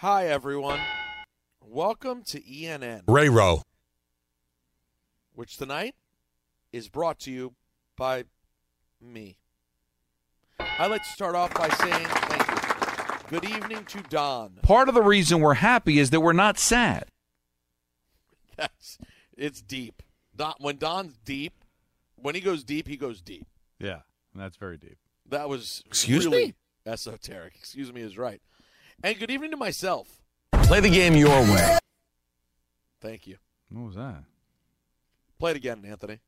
Hi, everyone. Welcome to ENN, Ray Rowe. which tonight is brought to you by me. I'd like to start off by saying thank you. Good evening to Don. Part of the reason we're happy is that we're not sad. That's it's deep. Don, when Don's deep, when he goes deep, he goes deep. Yeah, that's very deep. That was Excuse really me? esoteric. Excuse me is right. And good evening to myself. Play the game your way. Thank you. What was that? Play it again, Anthony.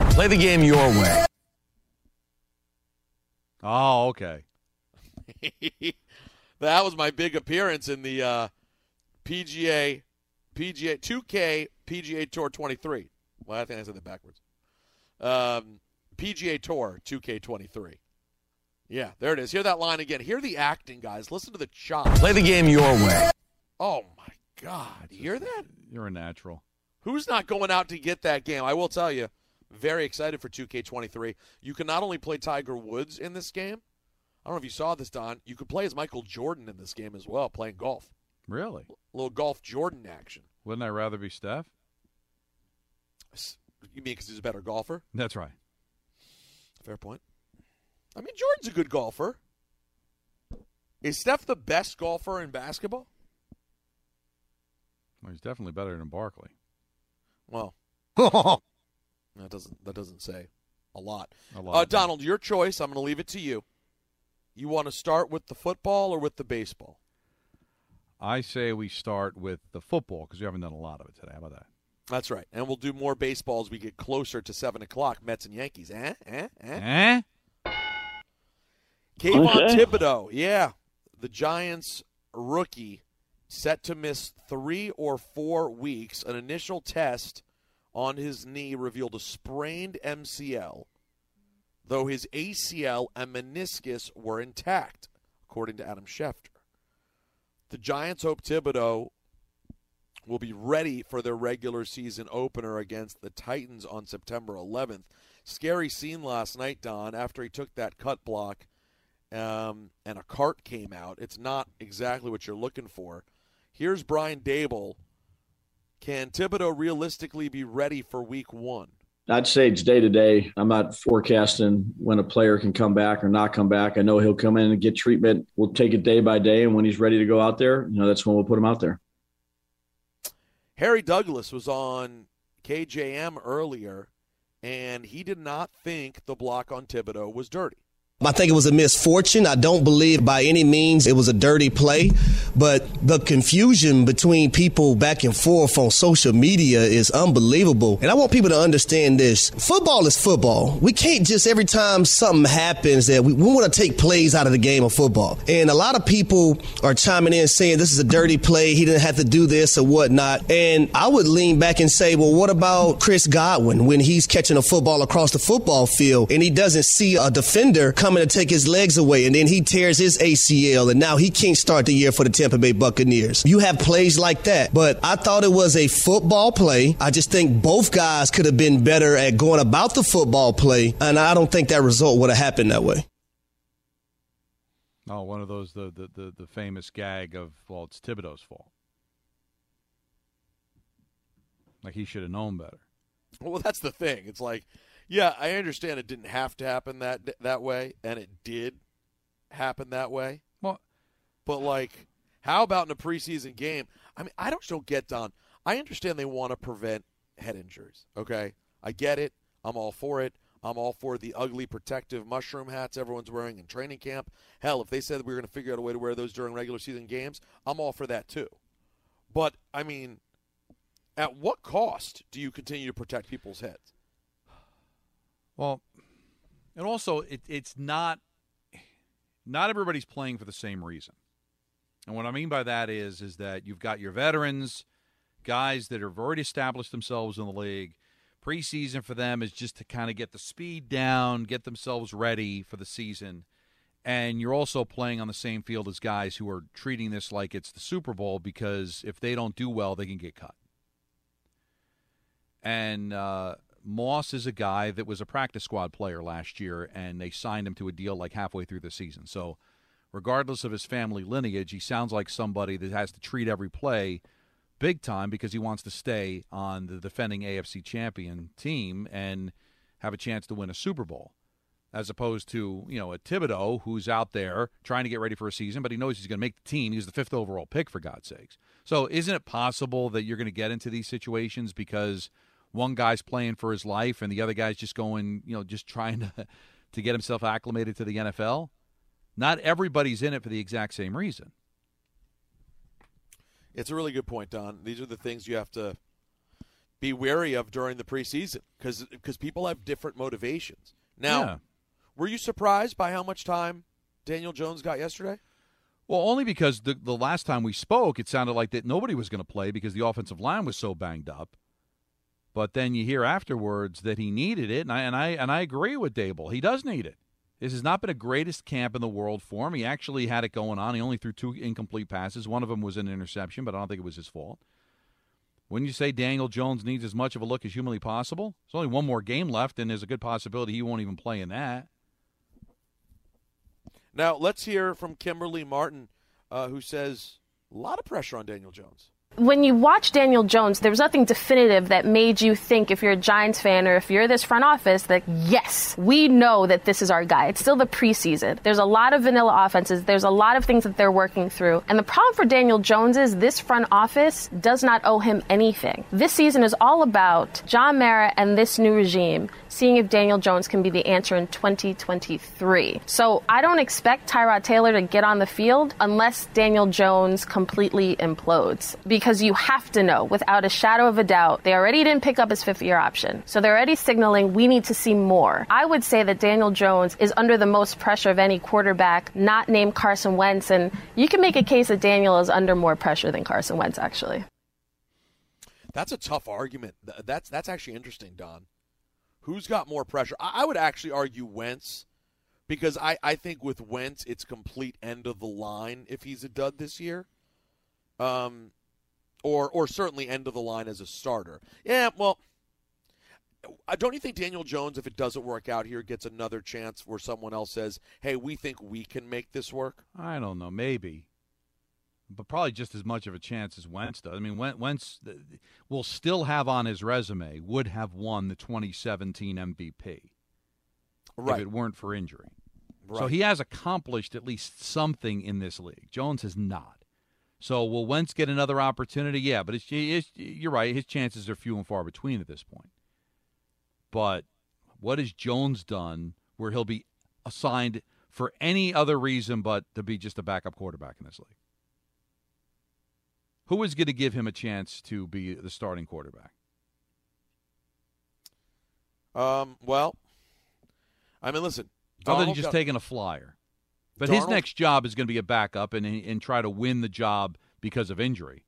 Play the game your way. Oh, okay. that was my big appearance in the uh, PGA PGA 2K PGA Tour 23. Well, I think I said that backwards. Um, PGA Tour 2K23. Yeah, there it is. Hear that line again. Hear the acting, guys. Listen to the chop. Play the game your way. Oh my God! You hear that? You're a natural. Who's not going out to get that game? I will tell you, very excited for 2K23. You can not only play Tiger Woods in this game. I don't know if you saw this, Don. You could play as Michael Jordan in this game as well, playing golf. Really? A little golf Jordan action. Wouldn't I rather be Steph? You mean because he's a better golfer? That's right. Fair point. I mean, Jordan's a good golfer. Is Steph the best golfer in basketball? Well, he's definitely better than Barkley. Well, that doesn't that doesn't say a lot. A lot. Uh, Donald, your choice. I'm going to leave it to you. You want to start with the football or with the baseball? I say we start with the football because we haven't done a lot of it today. How about that? That's right. And we'll do more baseball as we get closer to 7 o'clock. Mets and Yankees. Eh? Eh? Eh? Eh? Kayvon Okay. Thibodeaux. Yeah. The Giants rookie set to miss three or four weeks. An initial test on his knee revealed a sprained MCL, though his ACL and meniscus were intact, according to Adam Schefter. The Giants hope Thibodeaux will be ready for their regular season opener against the Titans on September 11th. Scary scene last night, Don, after he took that cut block um, and a cart came out. It's not exactly what you're looking for. Here's Brian Daboll. Can Thibodeaux realistically be ready for week one? I'd say it's day to day. I'm not forecasting when a player can come back or not come back. I know he'll come in and get treatment. We'll take it day by day, and when he's ready to go out there, you know, that's when we'll put him out there. Harry Douglas was on KJM earlier, and he did not think the block on Thibodeaux was dirty. I think it was a misfortune. I don't believe by any means it was a dirty play, but the confusion between people back and forth on social media is unbelievable. And I want people to understand this. Football is football. We can't just every time something happens that we, we want to take plays out of the game of football. And a lot of people are chiming in saying this is a dirty play. He didn't have to do this or whatnot. And I would lean back and say, well, what about Chris Godwin when he's catching a football across the football field and he doesn't see a defender coming to take his legs away and then he tears his ACL and now he can't start the year for the Tampa Bay Buccaneers. You have plays like that, but I thought it was a football play. I just think both guys could have been better at going about the football play and I don't think that result would have happened that way. Oh, one of those the, the, the, the famous gag of well, it's Thibodeaux's fault. Like he should have known better. Well, that's the thing. It's like, yeah, I understand it didn't have to happen that that way, and it did happen that way. Well, but like, how about in a preseason game? I mean, I don't don't get Don. I understand they want to prevent head injuries. Okay, I get it. I'm all for it. I'm all for the ugly protective mushroom hats everyone's wearing in training camp. Hell, if they said we were going to figure out a way to wear those during regular season games, I'm all for that too. But I mean, at what cost do you continue to protect people's heads? Well, and also it, it's not not everybody's playing for the same reason. And what I mean by that is is that you've got your veterans, guys that have already established themselves in the league. Preseason for them is just to kind of get the speed down, get themselves ready for the season. And you're also playing on the same field as guys who are treating this like it's the Super Bowl because if they don't do well, they can get cut. And uh, Moss is a guy that was a practice squad player last year, and they signed him to a deal like halfway through the season. So, regardless of his family lineage, he sounds like somebody that has to treat every play big time because he wants to stay on the defending AFC champion team and have a chance to win a Super Bowl. As opposed to, you know, a Thibodeaux who's out there trying to get ready for a season, but he knows he's going to make the team. He's the fifth overall pick, for God's sakes. So, isn't it possible that you're going to get into these situations because one guy's playing for his life and the other guy's just going, you know, just trying to, to get himself acclimated to the NFL? Not everybody's in it for the exact same reason. It's a really good point, Don. These are the things you have to be wary of during the preseason because because people have different motivations. Now, yeah. were you surprised by how much time Daniel Jones got yesterday? Well, only because the the last time we spoke, it sounded like that nobody was going to play because the offensive line was so banged up. But then you hear afterwards that he needed it, and I and I and I agree with Daboll. He does need it. This has not been a greatest camp in the world for him. He actually had it going on. He only threw two incomplete passes. One of them was an interception, but I don't think it was his fault. Wouldn't you say Daniel Jones needs as much of a look as humanly possible? There's only one more game left, and there's a good possibility he won't even play in that. Now, let's hear from Kimberly Martin, uh, who says a lot of pressure on Daniel Jones when you watch Daniel Jones, there was nothing definitive that made you think, if you're a Giants fan or if you're this front office, that yes, we know that this is our guy. It's still the preseason. There's a lot of vanilla offenses. There's a lot of things that they're working through. And the problem for Daniel Jones is this front office does not owe him anything. This season is all about John Mara and this new regime seeing if Daniel Jones can be the answer in 2023. So I don't expect Tyrod Taylor to get on the field unless Daniel Jones completely implodes. Because you have to know, without a shadow of a doubt, they already didn't pick up his fifth year option. So they're already signaling we need to see more. I would say that Daniel Jones is under the most pressure of any quarterback not named Carson Wentz. And you can make a case that Daniel is under more pressure than Carson Wentz, actually. That's a tough argument. That's that's actually interesting, Don. Who's got more pressure? I, would actually argue Wentz because I, I think with Wentz, it's complete end of the line if he's a dud this year. Um, or or certainly end of the line as a starter. Yeah, well, uh, don't you think Daniel Jones, if it doesn't work out here, gets another chance where someone else says, "Hey, we think we can make this work"? I don't know, maybe but probably just as much of a chance as Wentz does. I mean, Wentz uh, will still have on his resume would have won the 2017 MVP right. if it weren't for injury. Right. So he has accomplished at least something in this league. Jones has not. So will Wentz get another opportunity? Yeah, but it's, it's, you're right. His chances are few and far between at this point. But what has Jones done where he'll be assigned for any other reason but to be just a backup quarterback in this league? Who is going to give him a chance to be the starting quarterback? Um, well, I mean, listen. Donald Other than just got, taking a flyer. But Darnold, his next job is going to be a backup and, and try to win the job because of injury.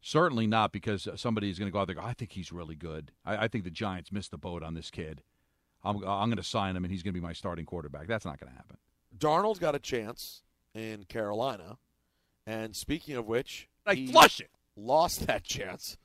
Certainly not because somebody is going to go out there go, I think he's really good. I, I think the Giants missed the boat on this kid. I'm, I'm going to sign him and he's going to be my starting quarterback. That's not going to happen. Darnold's got a chance in Carolina. And speaking of which, like flush it. Lost that chance.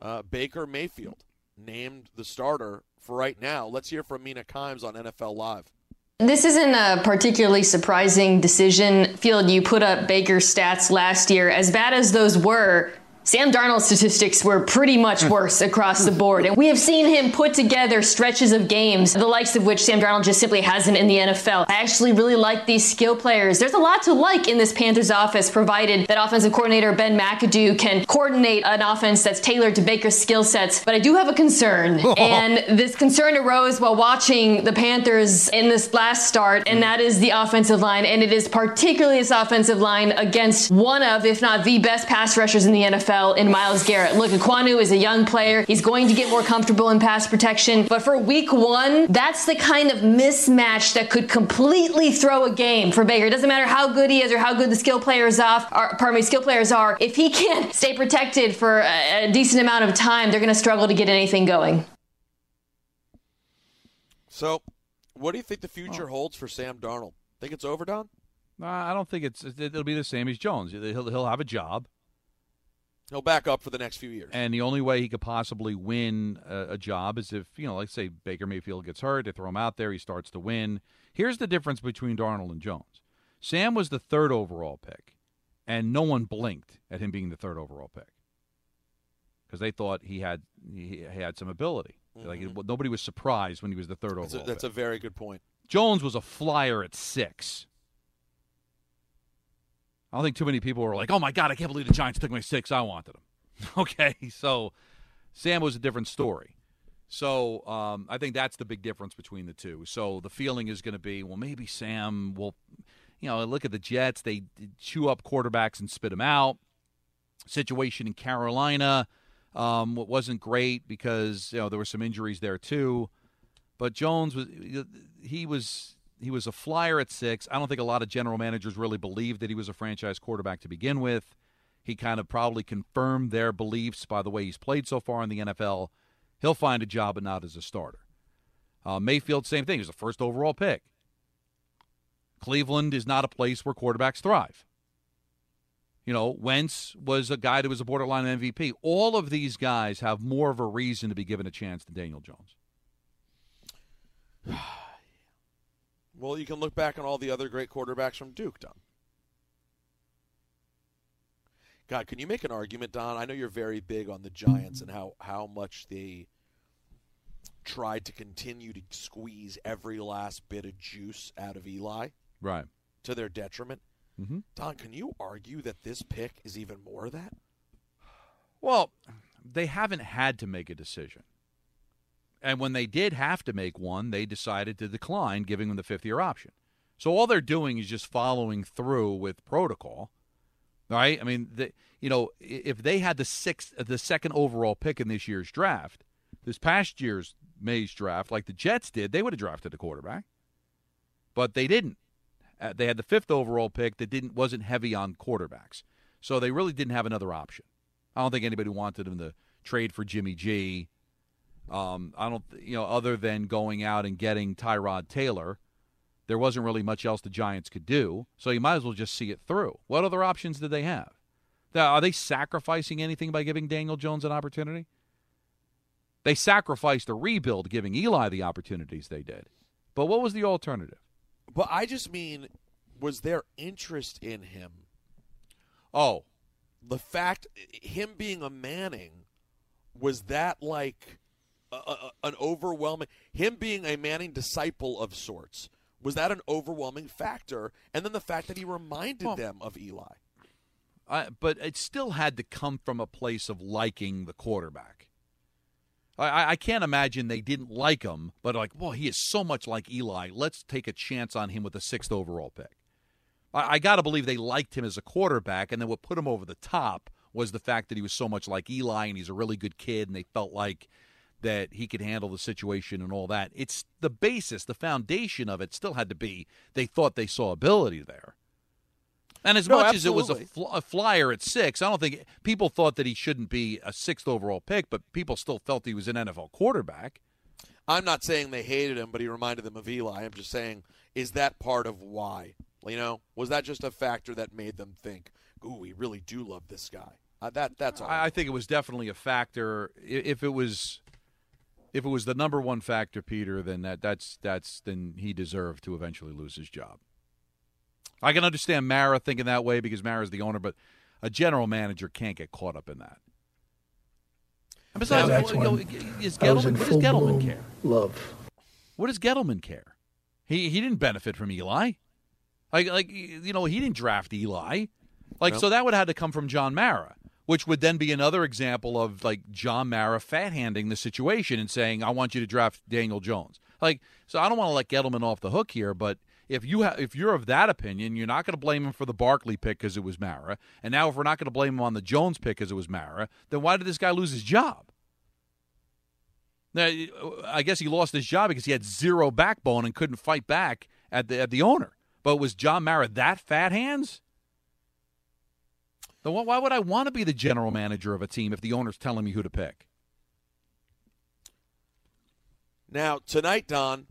Uh, Baker Mayfield named the starter for right now. Let's hear from Mina Kimes on NFL Live. This isn't a particularly surprising decision. Field, you put up Baker's stats last year. As bad as those were, Sam Darnold's statistics were pretty much hmm. worse across the board. And we have seen him put together stretches of games, the likes of which Sam Darnold just simply hasn't in the NFL. I actually really like these skill players. There's a lot to like in this Panthers office, provided that offensive coordinator Ben McAdoo can coordinate an offense that's tailored to Baker's skill sets. But I do have a concern. and this concern arose while watching the Panthers in this last start, and that is the offensive line. And it is particularly this offensive line against one of, if not the best pass rushers in the NFL. NFL in Myles Garrett. Look, Ekwonu is a young player. He's going to get more comfortable in pass protection. But for week one, that's the kind of mismatch that could completely throw a game for Baker. It doesn't matter how good he is or how good the skill players off are, pardon me, skill players are. If he can't stay protected for a, a decent amount of time, they're going to struggle to get anything going. So, what do you think the future holds for Sam Darnold? Think it's over, Don? Uh, I don't think it's. It'll be the same as Jones. He'll he'll have a job. He'll back up for the next few years. And the only way he could possibly win a, a, job is if, you know, like say Baker Mayfield gets hurt, they throw him out there, he starts to win. Here's the difference between Darnold and Jones. Sam was the third overall pick, and no one blinked at him being the third overall pick because they thought he had he had some ability. Mm-hmm. Like nobody was surprised when he was the third that's overall. A, that's pick. a very good point. Jones was a flyer at six. I don't think too many people were like, "Oh my God, I can't believe the Giants took my six. I wanted them." okay, so Sam was a different story. So um, I think that's the big difference between the two. So the feeling is going to be, well, maybe Sam will, you know, look at the Jets. They chew up quarterbacks and spit them out. Situation in Carolina um, wasn't great because you know there were some injuries there too. But Jones was he was he was a flyer at six. I don't think a lot of general managers really believed that he was a franchise quarterback to begin with. He kind of probably confirmed their beliefs by the way he's played so far in the NFL. He'll find a job, but not as a starter. Uh, Mayfield, same thing. He's the first overall pick. Cleveland is not a place where quarterbacks thrive. You know, Wentz was a guy that was a borderline MVP. All of these guys have more of a reason to be given a chance than Daniel Jones. Well, you can look back on all the other great quarterbacks from Duke, Don. God, can you make an argument, Don? I know you're very big on the Giants and how, how much they tried to continue to squeeze every last bit of juice out of Eli. Right. To their detriment. Mm-hmm. Don, can you argue that this pick is even more of that? Well, they haven't had to make a decision. And when they did have to make one, they decided to decline giving them the fifth year option. So all they're doing is just following through with protocol, right? I mean, the, you know, if they had the sixth, the second overall pick in this year's draft, this past year's May's draft, like the Jets did, they would have drafted a quarterback, but they didn't. Uh, they had the fifth overall pick that didn't wasn't heavy on quarterbacks, so they really didn't have another option. I don't think anybody wanted them to trade for Jimmy G um, I don't, you know, other than going out and getting Tyrod Taylor, there wasn't really much else the Giants could do. So you might as well just see it through. What other options did they have? Are they sacrificing anything by giving Daniel Jones an opportunity? They sacrificed the rebuild, giving Eli the opportunities they did. But what was the alternative? But I just mean, was there interest in him? Oh, the fact him being a Manning was that like a, a, an overwhelming him being a Manning disciple of sorts was that an overwhelming factor? And then the fact that he reminded well, them of Eli. Uh, but it still had to come from a place of liking the quarterback. I, I can't imagine they didn't like him but like well he is so much like Eli. Let's take a chance on him with a sixth overall pick. I, I got to believe they liked him as a quarterback and then what put him over the top was the fact that he was so much like Eli and he's a really good kid and they felt like that he could handle the situation and all that. It's the basis, the foundation of it still had to be they thought they saw ability there. And as no, much absolutely. as it was a, fl- a, flyer at six, I don't think people thought that he shouldn't be a sixth overall pick, but people still felt he was an NFL quarterback. I'm not saying they hated him, but he reminded them of Eli. I'm just saying, is that part of why? You know, was that just a factor that made them think, "Ooh, we really do love this guy"? Uh, that that's all. I, I think it was definitely a factor. If it was if it was the number one factor, Peter, then that that's that's then he deserved to eventually lose his job. I can understand Mara thinking that way because Mara's the owner, but A general manager can't get caught up in that. And besides, That's you know, when is I was Gettleman, what does full Gettleman care? Love. What does Gettleman care? He he didn't benefit from Eli. Like like you know he didn't draft Eli. Like No. so that would have had to come from John Mara, which would then be another example of like John Mara fat handing the situation and saying I want you to draft Daniel Jones. Like so I don't want to let Gettleman off the hook here, but if you ha- if you're of that opinion, you're not going to blame him for the Barkley pick because it was Mara, and now if we're not going to blame him on the Jones pick because it was Mara, then why did this guy lose his job? Now, I guess he lost his job because he had zero backbone and couldn't fight back at the at the owner. But was John Mara that fat hands? Then why- why would I want to be the general manager of a team if the owner's telling me who to pick? Now tonight, Don,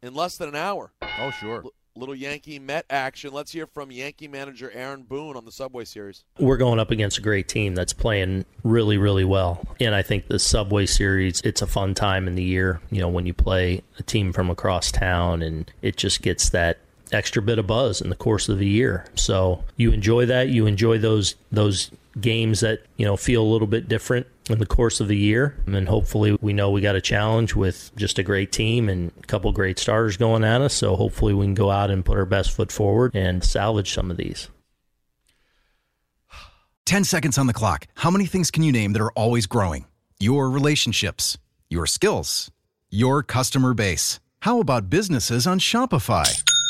in less than an hour. Oh, sure. little Yankee Met action. Let's hear from Yankee manager Aaron Boone on the Subway Series. We're going up against a great team that's playing really, really well. And I think the Subway Series, it's a fun time in the year, you know, when you play a team from across town and it just gets that extra bit of buzz in the course of the year. So you enjoy that. You enjoy those those games that, you know, feel a little bit different in the course of the year. And hopefully we know we got a challenge with just a great team and a couple great starters going at us. So hopefully we can go out and put our best foot forward and salvage some of these. 10 seconds on the clock. How many things can you name that are always growing? Your relationships, your skills, your customer base. How about businesses on Shopify?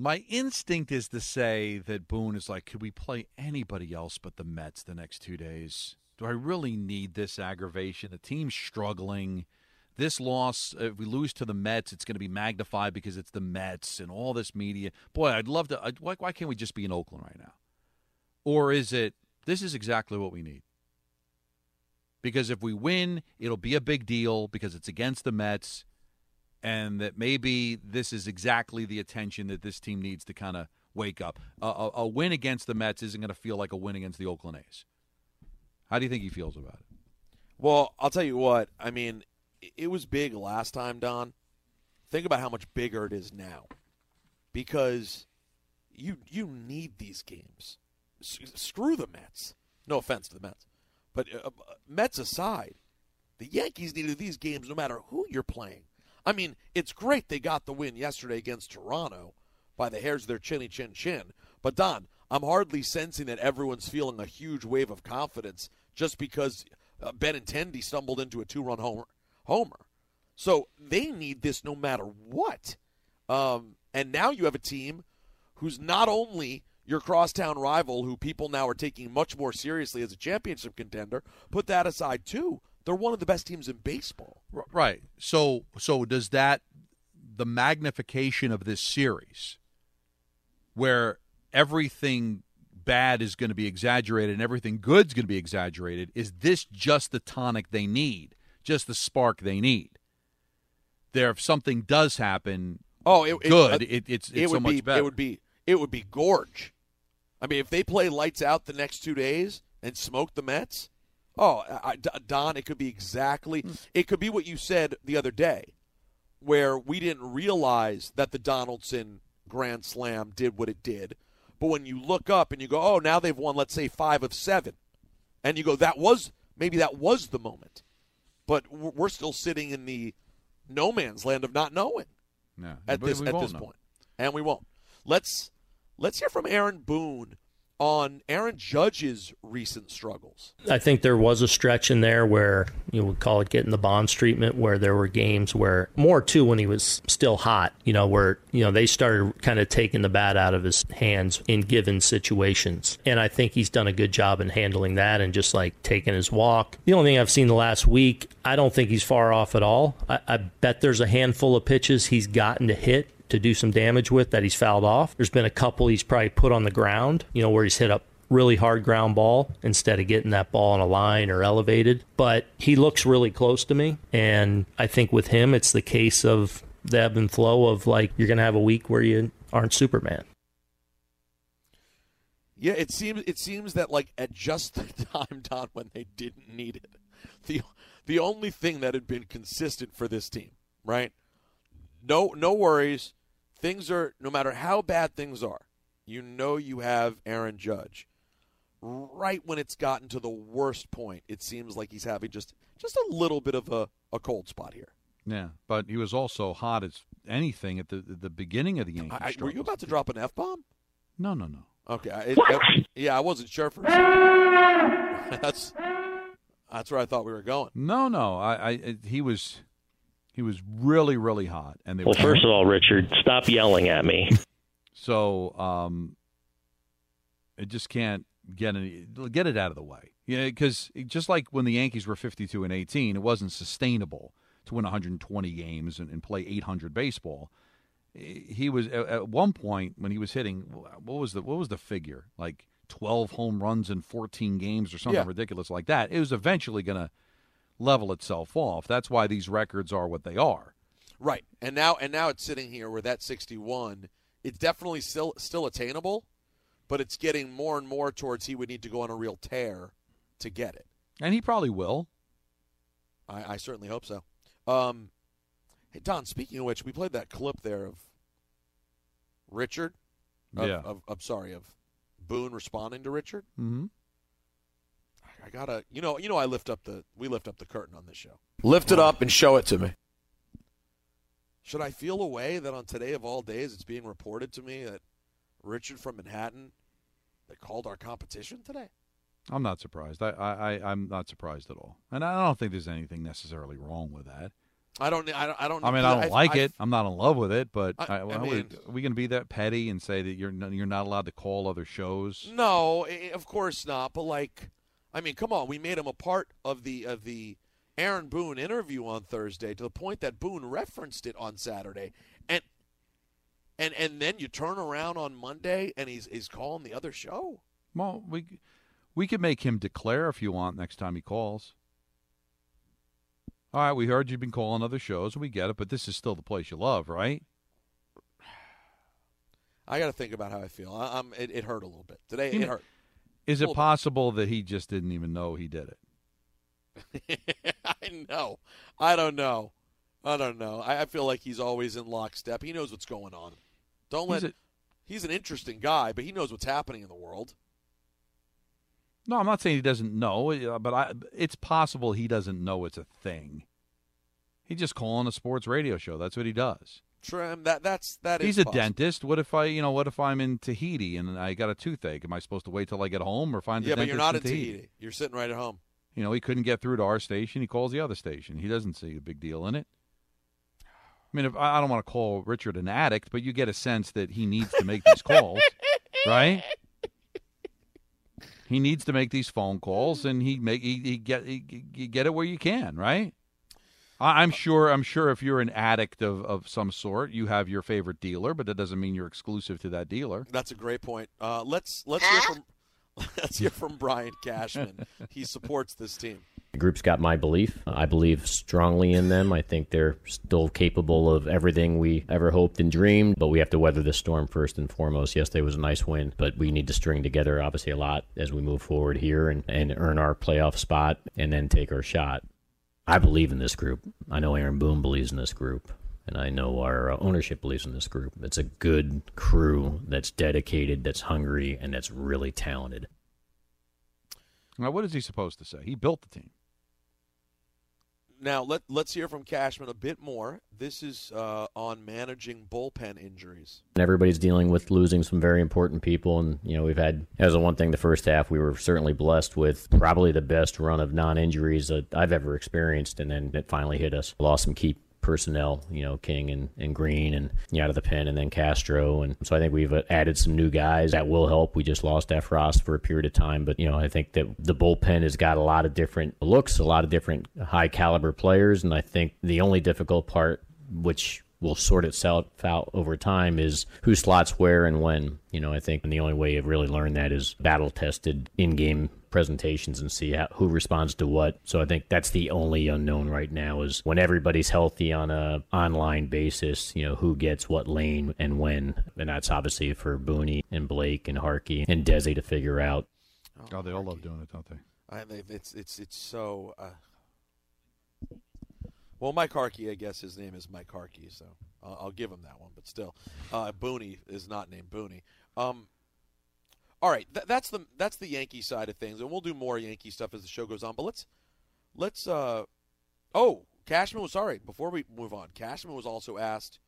My instinct is to say that Boone is like, could we play anybody else but the Mets the next two days? Do I really need this aggravation? The team's struggling. This loss, if we lose to the Mets, it's going to be magnified because it's the Mets and all this media. Boy, I'd love to. Why, why can't we just be in Oakland right now? Or is it, this is exactly what we need? Because if we win, it'll be a big deal because it's against the Mets and that maybe this is exactly the attention that this team needs to kind of wake up. A, a, a win against the Mets isn't going to feel like a win against the Oakland A's. How do you think he feels about it? Well, I'll tell you what. I mean, it- was big last time, Don. Think about how much bigger it is now, because you you need these games. S- screw the Mets. No offense to the Mets, but uh, uh, Mets aside, the Yankees needed these games no matter who you're playing. I mean, it's great they got the win yesterday against Toronto by the hairs of their chinny chin chin. But Don, I'm hardly sensing that everyone's feeling a huge wave of confidence just because uh, Benintendi stumbled into a two-run homer. Homer. So they need this no matter what. Um, and now you have a team who's not only your crosstown rival, who people now are taking much more seriously as a championship contender. Put that aside too. They're one of the best teams in baseball. Right. So so does that the magnification of this series where everything bad is going to be exaggerated and everything good's going to be exaggerated is this just the tonic they need, just the spark they need? There if something does happen Oh, it, it- good, uh, it, it's it's it so would much be better. it would be it would be gorge. I mean, if they play lights out the next two days and smoke the Mets, oh, I, I- Don, it could be exactly. Hmm. It could be what you said the other day, where we didn't realize that the Donaldson Grand Slam did what it did, but when you look up and you go, oh, now they've won, let's say five of seven, and you go, that was maybe that was the moment, but we're we're still sitting in the no man's land of not knowing No, at this at this know. point, and we won't. Let's let's hear from Aaron Boone on Aaron Judge's recent struggles. I think there was a stretch in there where you would call it getting the Bonds treatment, where there were games where more too when he was still hot, you know, where you know they started kind of taking the bat out of his hands in given situations, and I think he's done a good job in handling that and just like taking his walk. The only thing I've seen the last week, I don't think he's far off at all. I, I bet there's a handful of pitches he's gotten to hit to do some damage with that he's fouled off. There's been a couple he's probably put on the ground, you know, where he's hit up really hard ground ball instead of getting that ball on a line or elevated. But he looks really close to me. And I think with him, it's the case of the ebb and flow of like, you're going to have a week where you aren't Superman. Yeah, it seems it seems that like at just the time, Don, when they didn't need it, the the only thing that had been consistent for this team, right? No, no worries. Things are no matter how bad things are, you know you have Aaron Judge. Right when it's gotten to the worst point, it seems like he's having just just a little bit of a, a cold spot here. Yeah, but he was also hot as anything at the the beginning of the Yankees. I, were you about to drop an f bomb? No, no, no. Okay, it, it, yeah, I wasn't sure for. that's that's where I thought we were going. No, no, I, I he was he was really really hot, and they well, were, first of all, Richard, stop yelling at me. So, um, it just can't get any get it out of the way. Yeah, because just like when the Yankees were fifty two and eighteen, it wasn't sustainable to win 120 games and, and play 800 baseball he was at one point when he was hitting what was the what was the figure like 12 home runs in 14 games or something Yeah. ridiculous like that it was eventually going to level itself off that's why these records are what they are Right, and now and now it's sitting here where that 61, it's definitely still still attainable, but it's getting more and more towards he would need to go on a real tear to get it. and he probably will I, I certainly hope so. Um, hey Don, speaking of which, we played that clip there of Richard. Of, Yeah. Of, I'm sorry of Boone responding to Richard. mm-hmm. I gotta, you know, you know, I lift up the we lift up the curtain on this show. Lift it up and show it to me. Should I feel a way that on today of all days it's being reported to me that Richard from Manhattan that called our competition today? i'm not surprised I, I i i'm not surprised at all and i don't think there's anything necessarily wrong with that I don't. I don't. I don't. I mean, I don't I've- like I've- it. I'm not in love with it, but I- I, I mean- are we going to be that petty and say that you're you're not allowed to call other shows? No, eh, of course not. But like, I mean, come on, we made him a part of the of the Aaron Boone interview on Thursday to the point that Boone referenced it on Saturday, and and and then you turn around on Monday and he's he's calling the other show. Well, we we could make him declare if you want next time he calls. All right, we heard you've been calling other shows. And we get it, but this is still the place you love, right? I got to think about how I feel. I, I'm it, it hurt a little bit today. You It know, hurt. Is it possible that he just didn't even know he did it? I know. I don't know. I don't know. I, I feel like he's always in lockstep. He knows what's going on. Don't let. He's He's, an interesting guy, but he knows what's happening in the world. No, I'm not saying he doesn't know, uh, but I, it's possible he doesn't know it's a thing. He's just calling a sports radio show. That's what he does. Trim. That that's that is He's a possible. dentist. What if I, you know, what if I'm in Tahiti and I got a toothache? Am I supposed to wait till I get home or find a dentist? Yeah, but you're not in in Tahiti. You're sitting right at home. You know, he couldn't get through to our station. He calls the other station. He doesn't see a big deal in it. I mean, if, I I don't want to call Richard an addict, but you get a sense that he needs to make these calls, right? He needs to make these phone calls, and he make he, he get he, you get it where you can, right? I, I'm sure. I'm sure if you're an addict of, of some sort, you have your favorite dealer, but that doesn't mean you're exclusive to that dealer. That's a great point. Uh, let's let's hear from let's hear from Brian Cashman. he supports this team. The group's got my belief. I believe strongly in them. I think they're still capable of everything we ever hoped and dreamed, but we have to weather the storm first and foremost. Yesterday was a nice win, but we need to string together obviously a lot as we move forward here and, and earn our playoff spot and then take our shot. I believe in this group. I know Aaron Boone believes in this group. And I know our uh, ownership believes in this group. It's a good crew that's dedicated, that's hungry, and that's really talented. Now, what is he supposed to say? He built the team. Now let let's hear from Cashman a bit more. This is uh, on managing bullpen injuries. Everybody's dealing with losing some very important people. And, you know, we've had, as a one thing, the first half, we were certainly blessed with probably the best run of non injuries that I've ever experienced. And then it finally hit us. Lost some key personnel, you know, King and, and Green and you out of the pen, and then Castro. And so I think we've uh, added some new guys that will help. We just lost Effross for a period of time. But, you know, I think that the bullpen has got a lot of different looks, a lot of different high caliber players. And I think the only difficult part, which will sort itself out over time is who slots where and when. You know, I think and the only way you've really learned that is battle tested in game presentations and see how, who responds to what. So I think that's the only unknown right now is when everybody's healthy on a online basis, you know, who gets what lane and when. And that's obviously for Booney and Blake and Harkey and Desi to figure out. Oh, they all love doing it, don't they? I, it's it's it's so. Uh, well, Mike Harkey, I guess his name is Mike Harkey, so I'll, I'll give him that one. But still, uh, Booney is not named Booney. Um, all right, th- that's the that's the Yankee side of things, and we'll do more Yankee stuff as the show goes on. But let's let's. Uh, oh, Cashman was sorry. Before we move on, Cashman was also asked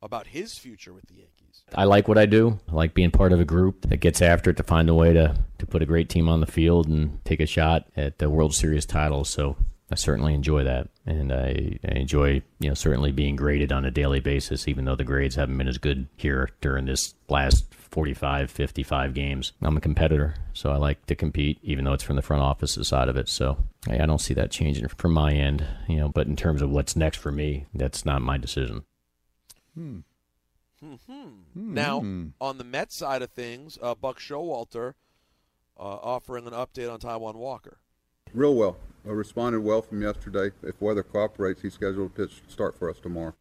about his future with the Yankees. I like what I do. I like being part of a group that gets after it to find a way to to put a great team on the field and take a shot at the World Series title. So I certainly enjoy that, and I, I, enjoy you know certainly being graded on a daily basis, even though the grades haven't been as good here during this last 45, 55 games. I'm a competitor, so I like to compete, even though it's from the front office side of it. So I don't see that changing from my end, you know. But in terms of what's next for me, that's not my decision. Hmm. Hmm. Now, on the Mets side of things, uh, Buck Showalter uh, offering an update on Taijuan Walker. Real well. I responded well from yesterday. If weather cooperates, he's scheduled to pitch start for us tomorrow.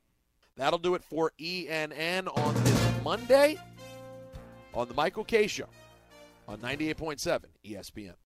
That'll do it for ENN on this Monday on the Michael Kay Show on 98.7 ESPN.